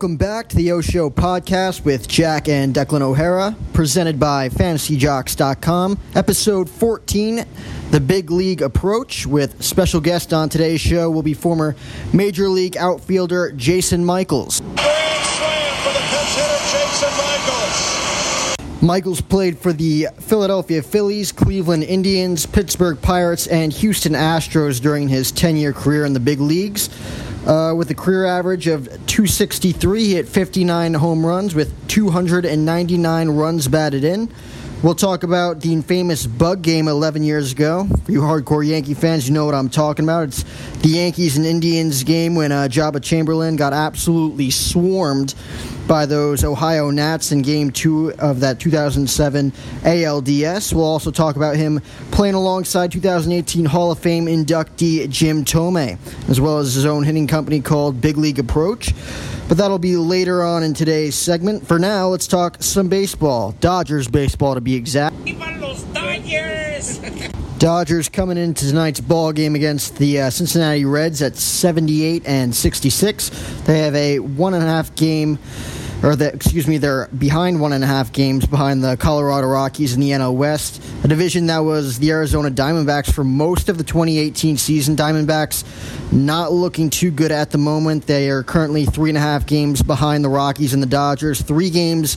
Welcome back to the O Show podcast with Jack and Declan O'Hara, presented by FantasyJocks.com. Episode 14, The Big League Approach, with special guest on today's show will be former Major League outfielder Jason Michaels. Michaels played for the Philadelphia Phillies, Cleveland Indians, Pittsburgh Pirates, and Houston Astros during his 10 year career in the big leagues. Uh, with a career average of 263, he hit 59 home runs with 299 runs batted in. We'll talk about the famous bug game 11 years ago. For you hardcore Yankee fans, you know what I'm talking about. It's the Yankees and Indians game when uh, Joba Chamberlain got absolutely swarmed by those Ohio gnats in Game 2 of that 2007 ALDS. We'll also talk about him playing alongside 2018 Hall of Fame inductee Jim Thome, as well as his own hitting company called Big League Approach. But that'll be later on in today's segment. For now, let's talk some baseball. Dodgers baseball, to be exact. Dodgers coming into tonight's ball game against the uh, Cincinnati Reds at 78 and 66. They have a one and a half game, or the, excuse me, they're behind one and a half games behind the Colorado Rockies in the NL West, a division that was the Arizona Diamondbacks for most of the 2018 season. Diamondbacks not looking too good at the moment. They are currently three and a half games behind the Rockies and the Dodgers, three games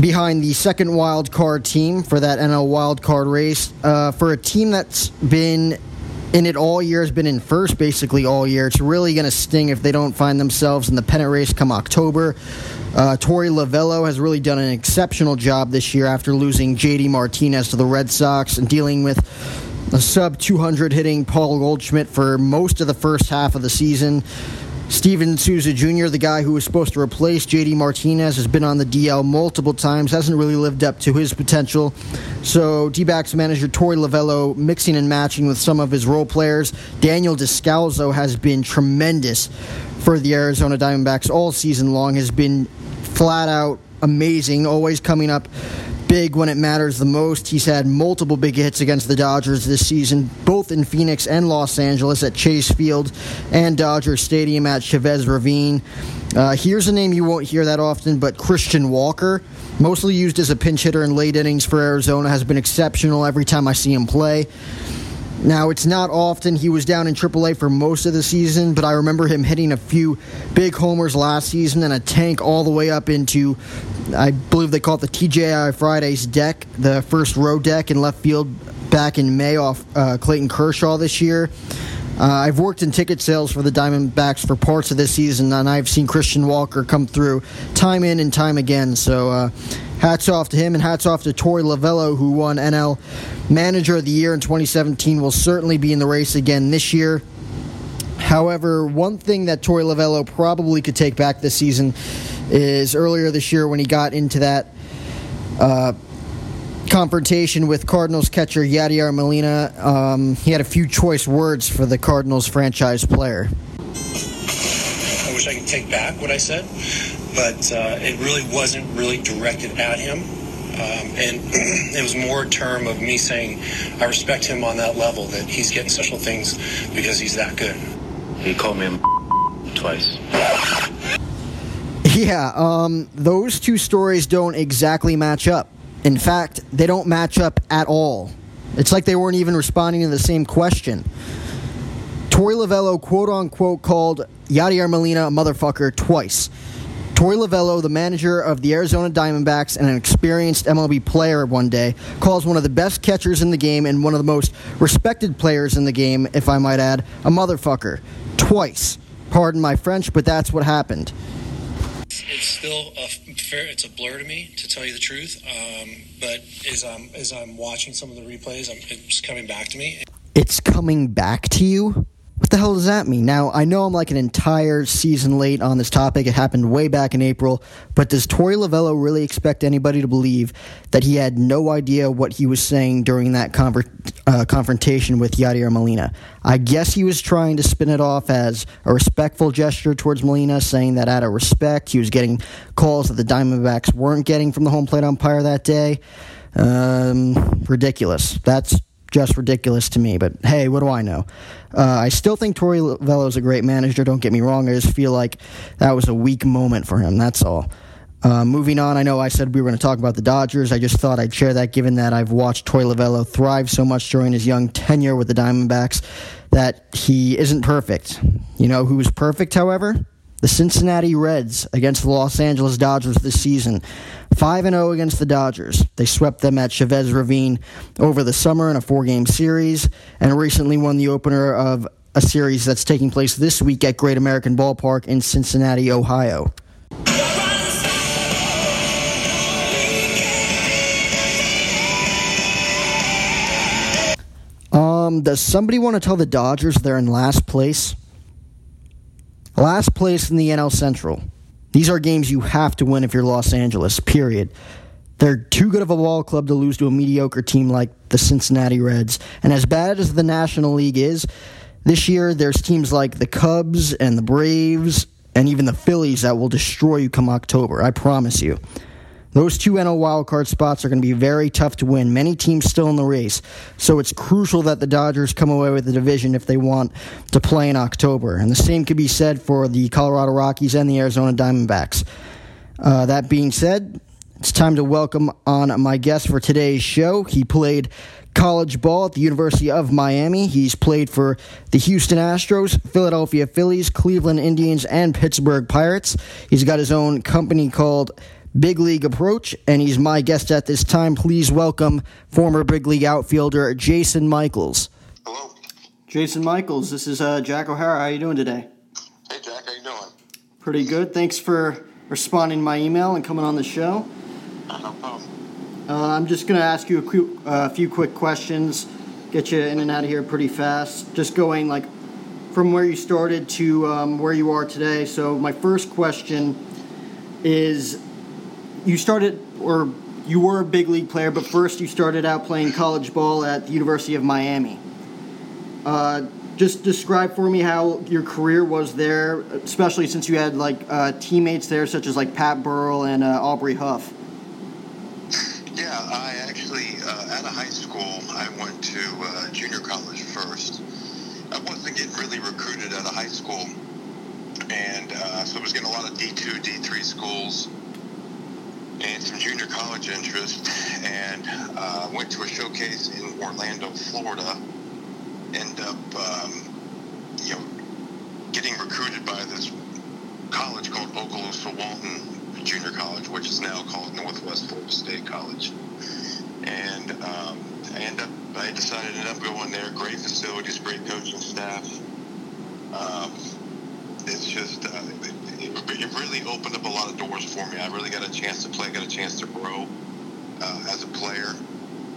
behind the second wild card team for that NL wild card race. Uh, for a team that's been in it all year, has been in first basically all year. It's really going to sting if they don't find themselves in the pennant race come October. Uh, Torey Lovullo has really done an exceptional job this year after losing JD Martinez to the Red Sox and dealing with a sub 200 hitting Paul Goldschmidt for most of the first half of the season. Steven Souza Jr., the guy who was supposed to replace JD Martinez, has been on the DL multiple times, hasn't really lived up to his potential. So, D backs manager Torey Lovullo mixing and matching with some of his role players. Daniel Descalso has been tremendous for the Arizona Diamondbacks all season long, has been flat out amazing, always coming up big when it matters the most. He's had multiple big hits against the Dodgers this season, both in Phoenix and Los Angeles at Chase Field and Dodger Stadium at Chavez Ravine. Uh, here's a name you won't hear that often, but Christian Walker, mostly used as a pinch hitter in late innings for Arizona, has been exceptional every time I see him play. Now, it's not often he was down in AAA for most of the season, but I remember him hitting a few big homers last season and a tank all the way up into, I believe they call it the TGI Fridays deck, the first row deck in left field back in May off uh, Clayton Kershaw this year. Uh, I've worked in ticket sales for the Diamondbacks for parts of this season, and I've seen Christian Walker come through time in and time again. So, uh, hats off to him, and hats off to Torey Lovullo, who won NL Manager of the Year in 2017. Will certainly be in the race again this year. However, one thing that Torey Lovullo probably could take back this season is earlier this year when he got into that. Uh, confrontation with Cardinals catcher Yadier Molina. Um, he had a few choice words for the Cardinals franchise player. I wish I could take back what I said, but uh, it really wasn't really directed at him. Um, and it was more a term of me saying I respect him on that level that he's getting special things because he's that good. He called me a twice. Yeah, um, those two stories don't exactly match up. In fact, they don't match up at all. It's like they weren't even responding to the same question. Torey Lovullo, quote unquote, called Yadier Molina a motherfucker twice. Torey Lovullo, the manager of the Arizona Diamondbacks and an experienced MLB player one day, calls one of the best catchers in the game and one of the most respected players in the game, if I might add, a motherfucker. Twice. Pardon my French, but that's what happened. It's still a fair. It's a blur to me, to tell you the truth. Um, but as I'm as I'm watching some of the replays, I'm, it's coming back to me. It's coming back to you? What the hell does that mean? Now, I know I'm like an entire season late on this topic. It happened way back in April. But does Torey Lovullo really expect anybody to believe that he had no idea what he was saying during that conver- uh, confrontation with Yadier Molina? I guess he was trying to spin it off as a respectful gesture towards Molina, saying that out of respect, he was getting calls that the Diamondbacks weren't getting from the home plate umpire that day. Um, ridiculous. That's just ridiculous to me. But hey, what do I know? Uh, I still think Torey Lovullo is a great manager. Don't get me wrong. I just feel like that was a weak moment for him. That's all. Uh, moving on, I know I said we were going to talk about the Dodgers. I just thought I'd share that given that I've watched Torey Lovullo thrive so much during his young tenure with the Diamondbacks that he isn't perfect. You know who's perfect, however? The Cincinnati Reds against the Los Angeles Dodgers this season. 5 0 against the Dodgers. They swept them at Chavez Ravine over the summer in a four game series and recently won the opener of a series that's taking place this week at Great American Ballpark in Cincinnati, Ohio. Um, does somebody want to tell the Dodgers they're in last place? Last place in the NL Central. These are games you have to win if you're Los Angeles, period. They're too good of a ball club to lose to a mediocre team like the Cincinnati Reds. And as bad as the National League is, this year there's teams like the Cubs and the Braves and even the Phillies that will destroy you come October. I promise you. Those two NL wildcard spots are going to be very tough to win. Many teams still in the race. So it's crucial that the Dodgers come away with the division if they want to play in October. And the same could be said for the Colorado Rockies and the Arizona Diamondbacks. Uh, that being said, it's time to welcome on my guest for today's show. He played college ball at the University of Miami. He's played for the Houston Astros, Philadelphia Phillies, Cleveland Indians, and Pittsburgh Pirates. He's got his own company called Big League Approach, and he's my guest at this time. Please welcome former Big League outfielder Jason Michaels. Hello. Jason Michaels, this is uh, Jack O'Hara. How are you doing today? Hey, Jack. How you doing? Pretty good. Thanks for responding to my email and coming on the show. Uh, no problem. Uh, I'm just going to ask you a quick, uh, few quick questions, get you in and out of here pretty fast. Just going like from where you started to um, where you are today. So my first question is, you started or you were a big league player, but first you started out playing college ball at the University of Miami. Uh, just describe for me how your career was there, especially since you had like uh, teammates there such as like Pat Burrell and uh, Aubrey Huff. Yeah, I actually, uh, out of high school, I went to uh, junior college first. I wasn't getting really recruited out of high school, and uh, so I was getting a lot of D2, D3 schools, and some junior college interest, and uh, went to a showcase in Orlando, Florida. Ended up, um, you know, getting recruited by this college called Okaloosa Walton Junior College, which is now called Northwest Florida State College. And um, I ended up, I decided to end up going there. Great facilities, great coaching staff. Um, it's just, uh, it really opened up a lot of doors for me. I really got a chance to play, got a chance to grow uh, as a player,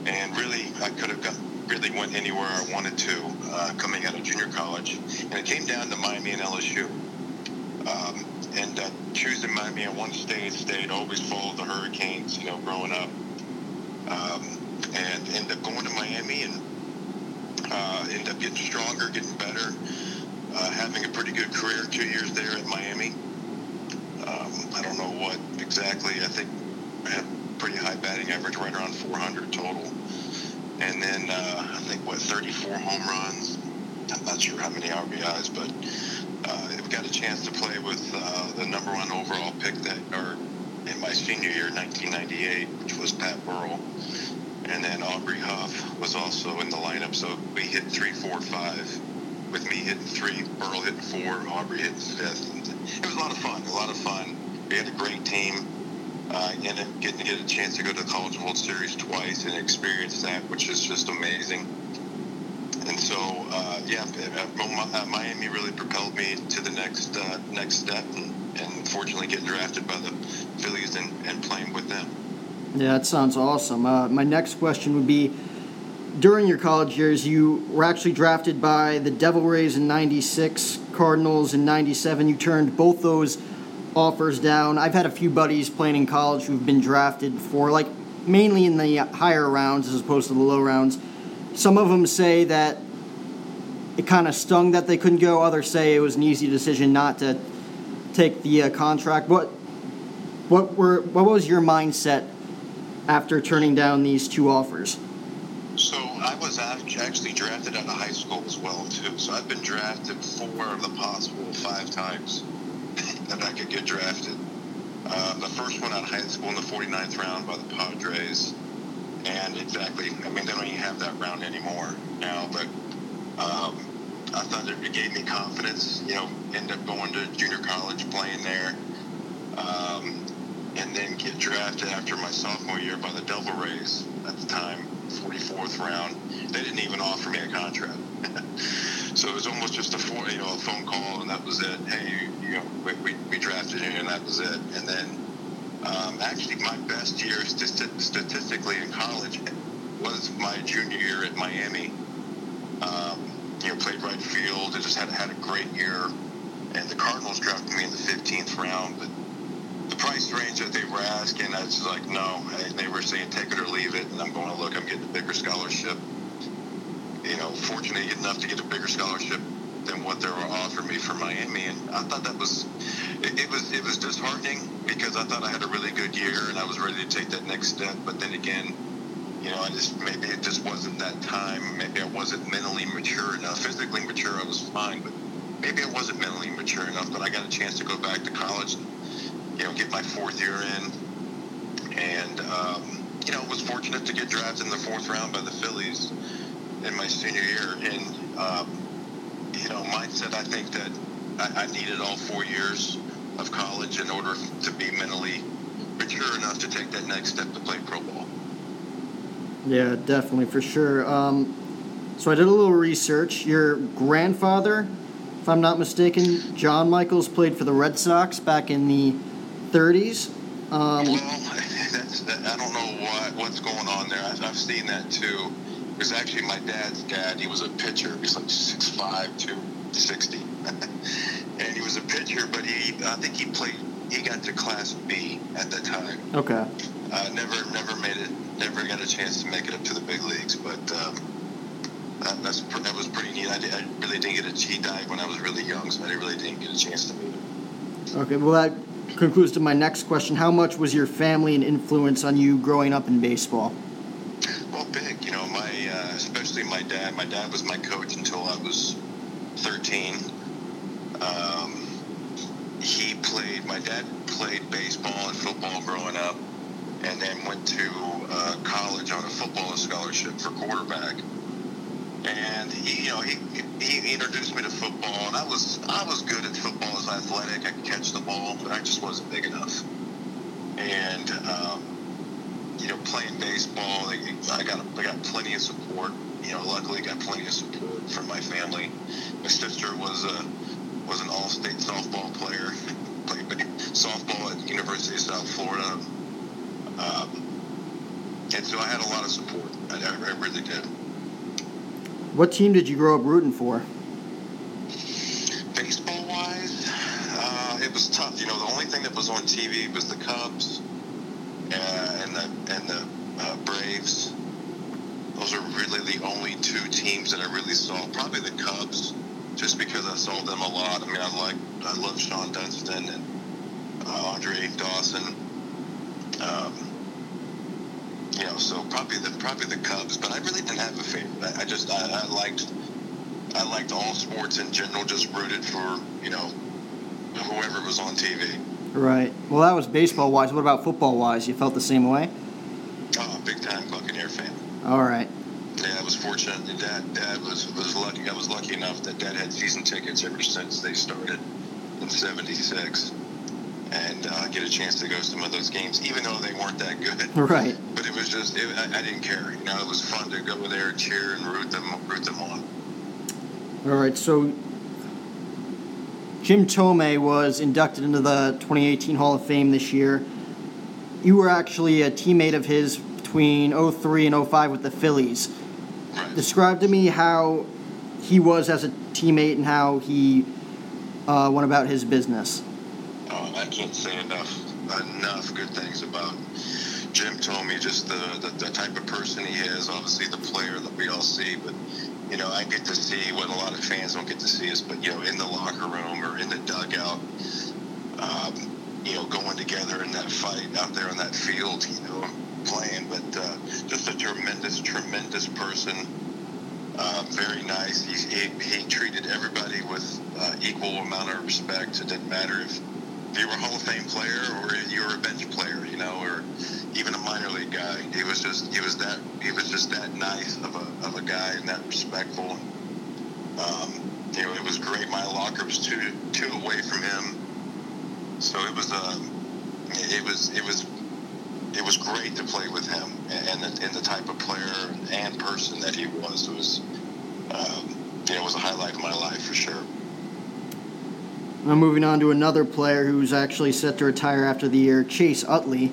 and really, I could have got really went anywhere I wanted to uh, coming out of junior college. And it came down to Miami and LSU. Um, and uh, choosing Miami, I wanted to stay in state. Always followed the Hurricanes, you know, growing up. Um, and end up going to Miami and uh, ended up getting stronger, getting better, uh, having a pretty good career. Two years there at Miami. I don't know what exactly. I think I had pretty high batting average, right around 400 total. And then uh, I think what 34 home runs. I'm not sure how many RBIs, but uh, we got a chance to play with uh, the number one overall pick that, or in my senior year, 1998, which was Pat Burrell, and then Aubrey Huff was also in the lineup. So we hit three, four, five, with me hitting three, Burrell hitting four, Aubrey hitting fifth. It was a lot of fun. A lot of fun. We had a great team. Uh, and getting to get a chance to go to the College World Series twice and experience that, which is just amazing. And so, uh, yeah, uh, Miami really propelled me to the next uh, next step, and, and fortunately getting drafted by the Phillies and, and playing with them. Yeah, that sounds awesome. Uh, my next question would be during your college years, you were actually drafted by the Devil Rays in '96, Cardinals in '97. You turned both those offers down. I've had a few buddies playing in college who've been drafted for like mainly in the higher rounds as opposed to the low rounds. Some of them say that it kind of stung that they couldn't go. Others say it was an easy decision not to take the uh, contract. What what were what was your mindset after turning down these two offers? So I was actually drafted out of high school as well too. So I've been drafted four of the possible five times that I could get drafted. Uh, the first one out of high school in the 49th round by the Padres. And exactly, I mean, they don't even have that round anymore now, but um, I thought it gave me confidence, you know, end up going to junior college, playing there, um, and then get drafted after my sophomore year by the Devil Rays at the time, 44th round. They didn't even offer me a contract. so it was almost just a, phone, you know, a phone call, and that was it. Hey, you know, we, we, we drafted him, and that was it. And then um, actually, my best year st- statistically in college was my junior year at Miami. Um, you know, played right field. I just had had a great year. And the Cardinals drafted me in the 15th round, but the price range that they were asking, I was like, no. And they were saying take it or leave it. And I'm going, to look, I'm getting a bigger scholarship. You know, fortunate enough to get a bigger scholarship than what they were offering me for Miami. And I thought that was, it, it was, it was disheartening because I thought I had a really good year and I was ready to take that next step. But then again, you know, I just maybe it just wasn't that time. Maybe I wasn't mentally mature enough. Physically mature, I was fine, but maybe I wasn't mentally mature enough. But I got a chance to go back to college, and, you know, get my fourth year in, and um, you know, was fortunate to get drafted in the fourth round by the Phillies in my senior year. And um, you know, mindset. I think that I, I needed all four years of college in order to be mentally mature enough to take that next step to play pro ball. Yeah, definitely, for sure. Um, so I did a little research. Your grandfather, if I'm not mistaken, John Michaels played for the Red Sox back in the 30s. Um, well, that's, that, I don't know what what's going on there. I've, I've seen that too. It was actually my dad's dad. He was a pitcher. He was like 6'5", 260. and he was a pitcher, but he I think he played. He got to Class B at the time. Okay. Uh, never never made it never got a chance to make it up to the big leagues, but um, that, that's that was pretty neat. I, did, I really didn't get a G dive when I was really young, so I really didn't get a chance to meet him. Okay, well that concludes to my next question. How much was your family an influence on you growing up in baseball? Well, big. You know, my uh, especially my dad. My dad was my coach until I was 13. Um, he played. My dad played baseball and football growing up and then went to uh, college on a football scholarship for quarterback. And he, you know, he, he introduced me to football, and I was I was good at football. I was athletic. I could catch the ball, but I just wasn't big enough. And um, you know, playing baseball, I got I got plenty of support. You know, luckily got plenty of support from my family. My sister was a was an all-state softball player. Played softball at University of South Florida um, and so I had a lot of support. I, I really did. What team did you grow up rooting for? Baseball wise, uh, it was tough. You know, the only thing that was on TV was the Cubs uh, and the and the uh, Braves. Those are really the only two teams that I really saw. Probably the Cubs, just because I saw them a lot. I mean, I like I love Shawon Dunston and uh, Andre Dawson. Um, you know, so probably the probably the Cubs, but I really didn't have a favorite. I, I just I, I, liked I liked all sports in general. Just rooted for you know whoever was on TV. Right. Well, that was baseball wise. What about football wise? You felt the same way? Oh, big time Buccaneer fan. All right. Yeah, I was fortunate. Dad, Dad was was lucky. I was lucky enough that Dad had season tickets ever since they started in '76 and uh, get a chance to go to some of those games, even though they weren't that good. Right. But it was just, it, I, I, didn't care. You know, it was fun to go there, cheer, and root them, root them on. All right. So Jim Thome was inducted into the 2018 Hall of Fame this year. You were actually a teammate of his between 03 and 05 with the Phillies. Right. Describe to me how he was as a teammate and how he uh, went about his business. Oh, I can't say enough enough good things about Jim Thome just the, the, the type of person he is. Obviously, the player that we all see, but you know, I get to see what a lot of fans don't get to see us. But you know, in the locker room or in the dugout, um, you know, going together in that fight out there on that field, you know, playing. But uh, just a tremendous, tremendous person. Uh, very nice. He, he, he treated everybody with uh, equal amount of respect. It didn't matter if you were a Hall of Fame player or you were a bench player, you know, or even a minor league guy. He was just he was that he was just that nice of a, of a guy and that respectful. Um, you know, it was great. My locker was two two away from him, so it was uh, it was it was it was great to play with him and the, and the type of player and person that he was was um, you know, it was a highlight of my life for sure. Now moving on to another player who's actually set to retire after the year, Chase Utley.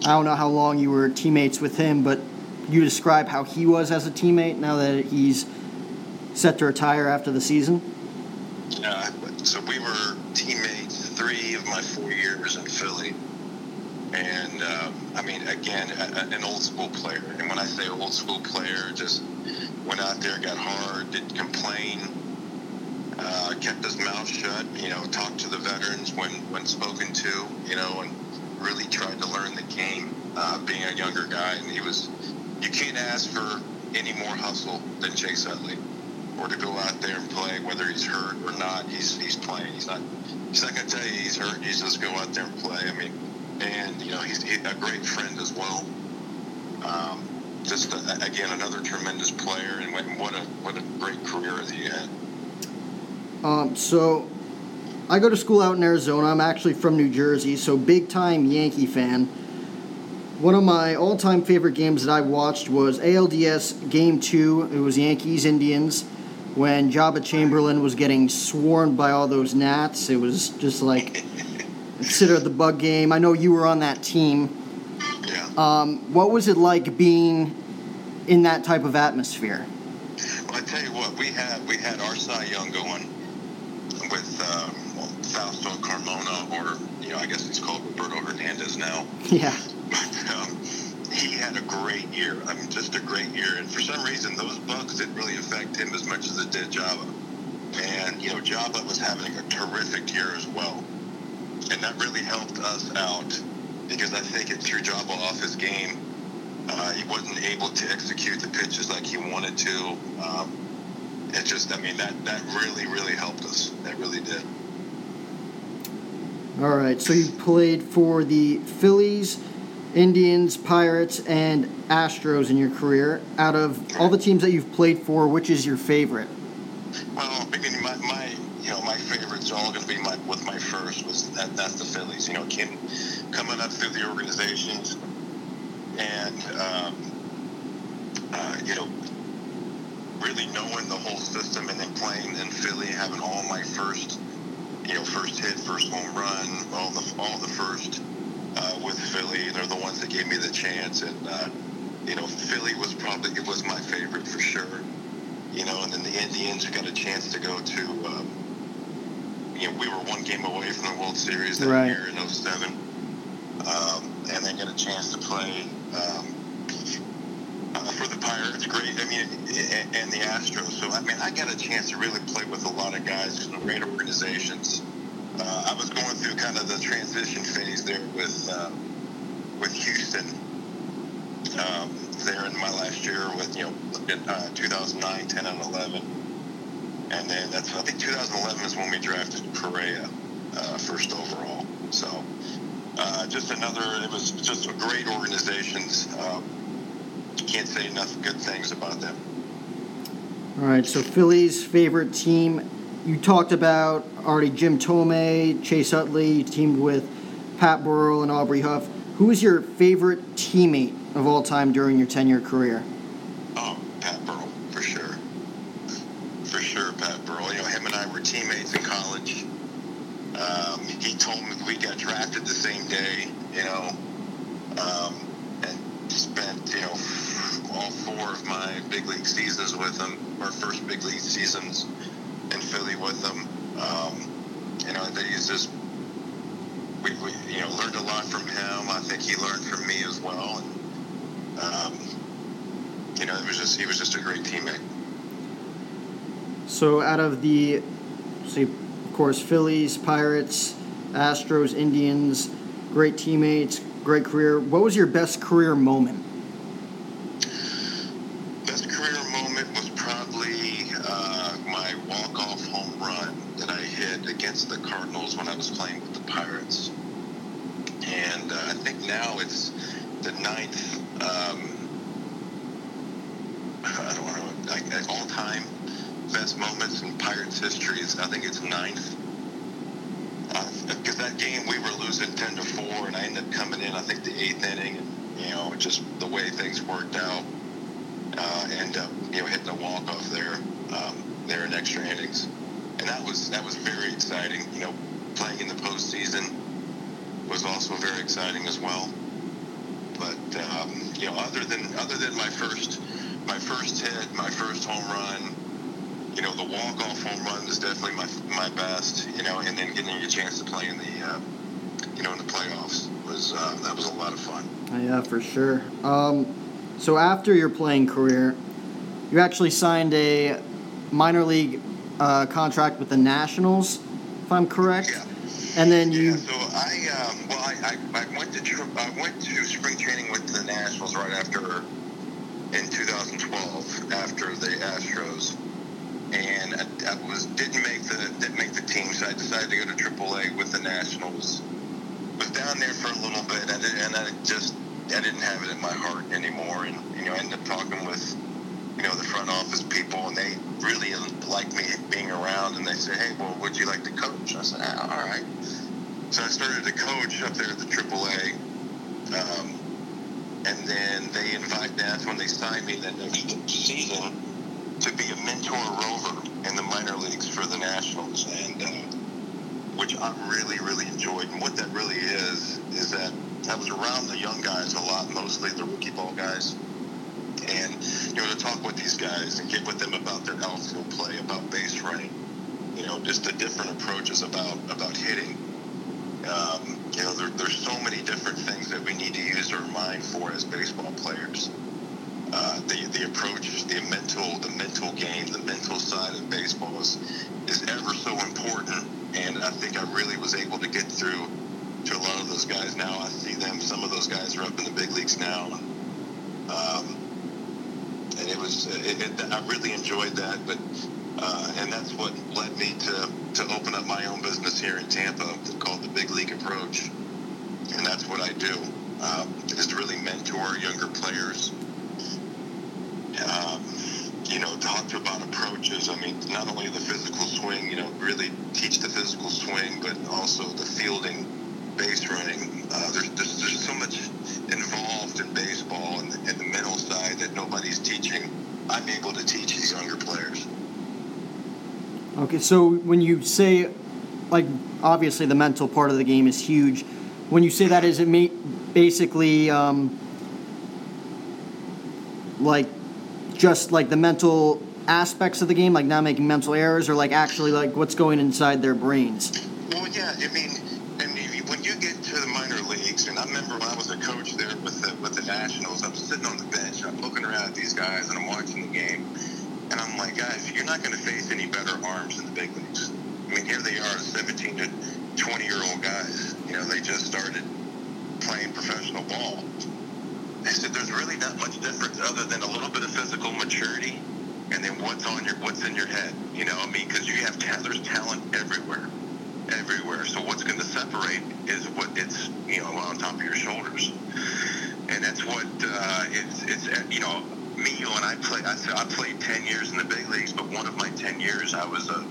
I don't know how long you were teammates with him, but you describe how he was as a teammate now that he's set to retire after the season. Yeah, so we were teammates three of my four years in Philly. And uh, I mean, again, a, a, an old school player. And when I say old school player, just went out there, got hard, didn't complain, uh, kept his mouth shut, you know, talked to the veterans when, when spoken to, you know, and really tried to learn the game, uh, being a younger guy. And he was, you can't ask for any more hustle than Chase Utley. Or to go out there and play, whether he's hurt or not, he's he's playing. He's not he's not going to tell you he's hurt. He's just go out there and play. I mean, and you know he's a great friend as well. Um, just a, again another tremendous player, and what a what a great career that he had. Um, so I go to school out in Arizona. I'm actually from New Jersey, so big time Yankee fan. One of my all time favorite games that I watched was ALDS Game 2. It was Yankees Indians when Joba Chamberlain was getting swarmed by all those gnats. It was just like consider the bug game. I know you were on that team. Yeah. Um, what was it like being in that type of atmosphere? Well, I tell you what, we had we had our Cy Young going with um, well, Fausto Carmona, or you know, I guess he's called Roberto Hernandez now. Yeah. But um, he had a great year. I mean, just a great year. And for some reason, those bugs didn't really affect him as much as it did Joba. And you know, Joba was having a terrific year as well, and that really helped us out because I think it threw Joba off his game. Uh, he wasn't able to execute the pitches like he wanted to. Um, it just, I mean, that that really, really helped us. That really did. All right, so you played for the Phillies, Indians, Pirates, and Astros in your career. Out of all the teams that you've played for, which is your favorite? Well, I mean, my, my you know my favorites are all going to be my with my first was that that's the Phillies. You know, coming up through the organizations, and um, uh, you know, really knowing the whole system, and then playing in Philly, having all my first, you know, first hit, first home run, all the all the first uh, with Philly. They're the ones that gave me the chance, and uh, you know, Philly was probably it was my favorite for sure. You know, and then the Indians got a chance to go to. Um, you know, we were one game away from the World Series that Right. year in 07. Um, and then got a chance to play um, uh, for the Pirates. Great, I mean, and, and the Astros. So I mean, I got a chance to really play with a lot of guys from great organizations. Uh, I was going through kind of the transition phase there with uh, with Houston. Um, there in my last year with you know uh, 2009, 10, and 11, and then that's I think 2011 is when we drafted Correa uh, first overall. So uh, just another. It was just a great organizations. Um, can't say enough good things about them. All right, so Phillies' favorite team. You talked about already Jim Thome, Chase Utley. Teamed with Pat Burrell and Aubrey Huff. Who is your favorite teammate of all time during your 10 year career? Oh, Pat Burrell, for sure. For sure, Pat Burrell. You know, him and I were teammates in college. Um, he told me we got drafted the same day, you know, um, and spent, you know, all four of my big league seasons with him, our first big league seasons in Philly with him. Um, you know, that he's just we, we you know learned a lot from him. I think he learned from me as well, and um, you know, it was just he was just a great teammate. So out of the, see, of course, Phillies, Pirates, Astros, Indians, great teammates, great career. What was your best career moment? Best career moment was probably uh, my walk-off home run that I hit against the Cardinals when I was playing with the Pirates, and uh, I think now it's the ninth. Um, I don't want to like all-time best moments in Pirates history. It's, I think it's ninth. Because uh, that game we were losing ten to four, and I ended up coming in. I think the eighth inning, and you know, just the way things worked out, uh, end up you know hitting a walk off there, um, there in extra innings, and that was that was very exciting. You know, playing in the postseason was also very exciting as well. But um, you know, other than other than my first my first hit, my first home run, you know, the walk-off home run is definitely my my best. You know, and then getting a chance to play in the, uh, you know, in the playoffs was uh, that was a lot of fun. Yeah, for sure. Um, so after your playing career, you actually signed a minor league uh, contract with the Nationals, if I'm correct. Yeah. And then you. Yeah, so I um, well, I, I, I went to I went to spring training with the Nationals right after in 2012 after the Astros and I, I, was didn't make the didn't make the team, so I decided to go to AAA with the Nationals. Was down there for a little bit, and, and I just I didn't have it in my heart anymore, and you know, I ended up talking with you know the front office people, and they really liked me being around, and they said, "Hey, well, would you like to coach?" I said, ah, "All right." So I started to coach up there at the AAA. Um, and then they invited, that's when they signed me that next season to be a mentor rover in the minor leagues for the Nationals, and uh, which I really, really enjoyed. And what that really is is that I was around the young guys a lot, mostly the rookie ball guys, and you know to talk with these guys and get with them about their outfield play, about base running, you know, just the different approaches about about hitting. Um, you know, there, there's so many different things that we need to use our mind for as baseball players. Uh, the the approach, the mental, the mental game, the mental side of baseball is is ever so important. And I think I really was able to get through to a lot of those guys. Now I see them. Some of those guys are up in the big leagues now. Um, and it was, it, it, I really enjoyed that. But uh, and that's what led me to to open up my own business here in Tampa called the Big League Approach. And that's what I do. Uh, is to really mentor younger players um, you know, talked about approaches. I mean, not only the physical swing, you know, really teach the physical swing, but also the fielding, base running. Uh, there's, there's, there's so much involved in baseball and, and the mental side that nobody's teaching. I'm able to teach these younger players. Okay, so when you say, like, obviously the mental part of the game is huge. When you say that, is it basically um, like just like the mental aspects of the game, like not making mental errors, or like actually like what's going inside their brains? Well, yeah, I mean, when you get to the minor leagues, and I remember when I was a coach there with the with the Nationals, I'm sitting on the bench, I'm looking around at these guys, and I'm watching the game, and I'm like, guys, you're not going to face any better arms in the big leagues. I mean, here they are, 17 to 20 year old guys. You know, they just started playing professional ball I said there's really not much difference other than a little bit of physical maturity and then what's on your what's in your head. You know, I mean, because you have ta- there's talent everywhere, everywhere. So what's going to separate is what it's you know on top of your shoulders, and that's what uh, it's it's you know me when I play I, I played ten years in the big leagues, but one of my ten years I was a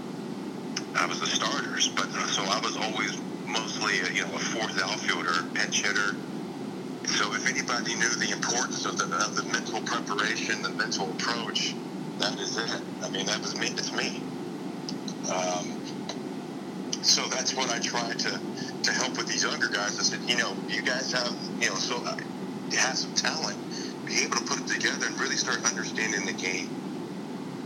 I was a starters, but uh, so I was always mostly a, you know a fourth outfielder, pinch hitter so if anybody knew the importance of the, of the mental preparation, the mental approach, that is it. I mean, that was me. It's me. Um, so that's what I try to, to help with these younger guys. I said, you know, you guys have, you know, so you have some talent. be able to put it together and really start understanding the game.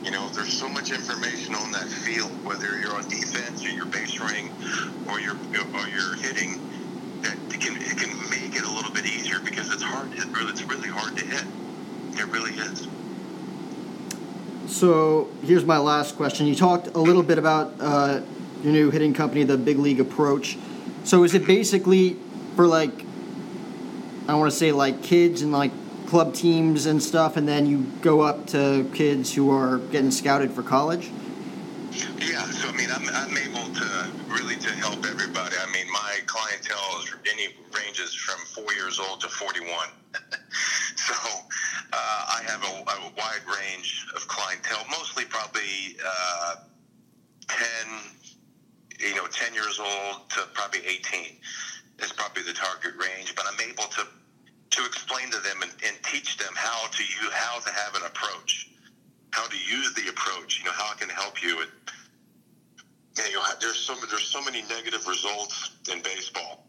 You know, there's so much information on that field, whether you're on defense or you're base running or you're or you're hitting, that it can it can make it a little bit easier because it's hard. It really, it's really hard to hit. It really is. So here's my last question. You talked a little bit about uh, your new hitting company, the Big League Approach. So is it basically for like, I want to say like kids and like club teams and stuff, and then you go up to kids who are getting scouted for college? Yeah, so I mean, I'm, I'm able to really to help everybody. I mean, my clientele is any ranges from four years old to 41. so uh, I have a, a wide range of clientele, mostly probably uh, 10, you know, 10 years old to probably 18 is probably the target range. But I'm able to to explain to them and, and teach them how to use how to have an approach, how to use the approach. You know, how it can help you. It, you know, there's so there's so many negative results in baseball,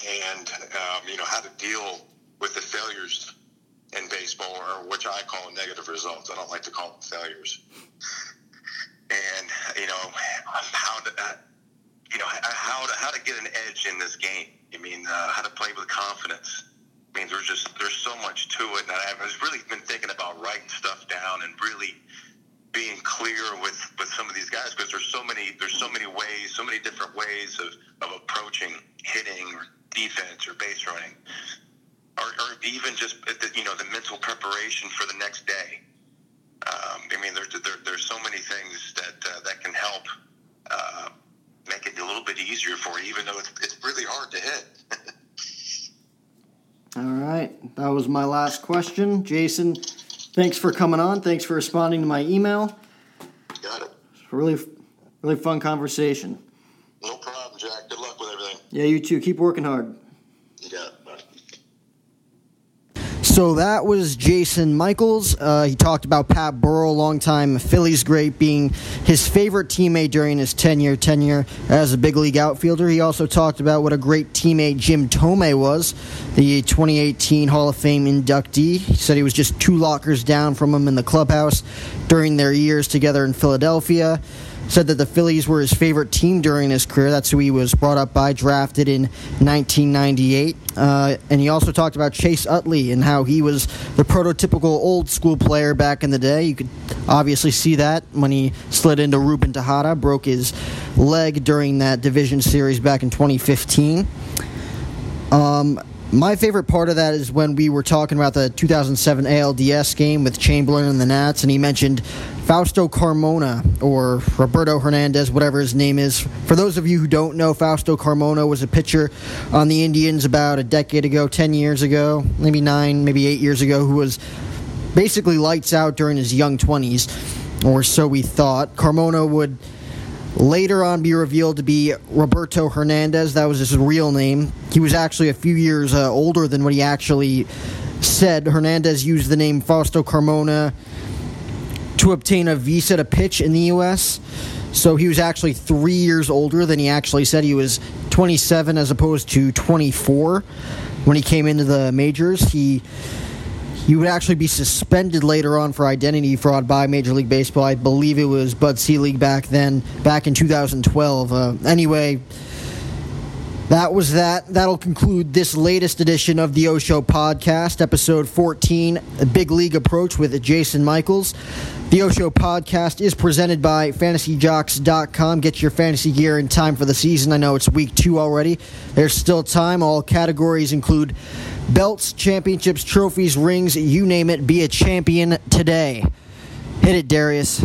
and um, you know how to deal with the failures in baseball, or which I call negative results. I don't like to call them failures. And you know how to, uh, you know how to how to get an edge in this game. I mean, uh, how to play with confidence. I mean, there's just there's so much to it, and I've really been thinking about writing stuff down and really being clear with, with some of these guys because there's so many there's so many ways, so many different ways of, of approaching hitting or defense or base running, or, or even just the, you know the mental preparation for the next day. Um, I mean, there's there, there's so many things that uh, that can help uh, make it a little bit easier for you, even though it's, it's really hard to hit. All right, that was my last question, Jason. Thanks for coming on. Thanks for responding to my email. Got it. It's a really, really fun conversation. No problem, Jack. Good luck with everything. Yeah, you too. Keep working hard. You got it. Bye. So that was Jason Michaels. Uh, he talked about Pat Burrell, longtime Phillies great, being his favorite teammate during his 10 year tenure as a big league outfielder. He also talked about what a great teammate Jim Thome was, the 2018 Hall of Fame inductee. He said he was just two lockers down from him in the clubhouse during their years together in Philadelphia said that the Phillies were his favorite team during his career. That's who he was brought up by, drafted in 1998. Uh, and he also talked about Chase Utley and how he was the prototypical old school player back in the day. You could obviously see that when he slid into Ruben Tejada, broke his leg during that division series back in 2015. Um, my favorite part of that is when we were talking about the 2007 ALDS game with Chamberlain and the gnats, and he mentioned Fausto Carmona or Roberto Hernandez, whatever his name is. For those of you who don't know, Fausto Carmona was a pitcher on the Indians about a decade ago, 10 years ago, maybe nine, maybe eight years ago, who was basically lights out during his young 20s, or so we thought. Carmona would later on be revealed to be Roberto Hernandez. That was his real name. He was actually a few years uh, older than what he actually said. Hernandez used the name Fausto Carmona to obtain a visa to pitch in the U.S. So he was actually three years older than he actually said. He was 27 as opposed to 24 when he came into the majors. He he would actually be suspended later on for identity fraud by Major League Baseball. I believe it was Bud Selig back then, back in 2012. Uh, anyway, that was that. That'll conclude this latest edition of the O Show podcast, episode 14, a Big League Approach with Jason Michaels. The O Show podcast is presented by FantasyJocks.com. Get your fantasy gear in time for the season. I know it's week two already. There's still time. All categories include belts, championships, trophies, rings, you name it. Be a champion today. Hit it, Darius.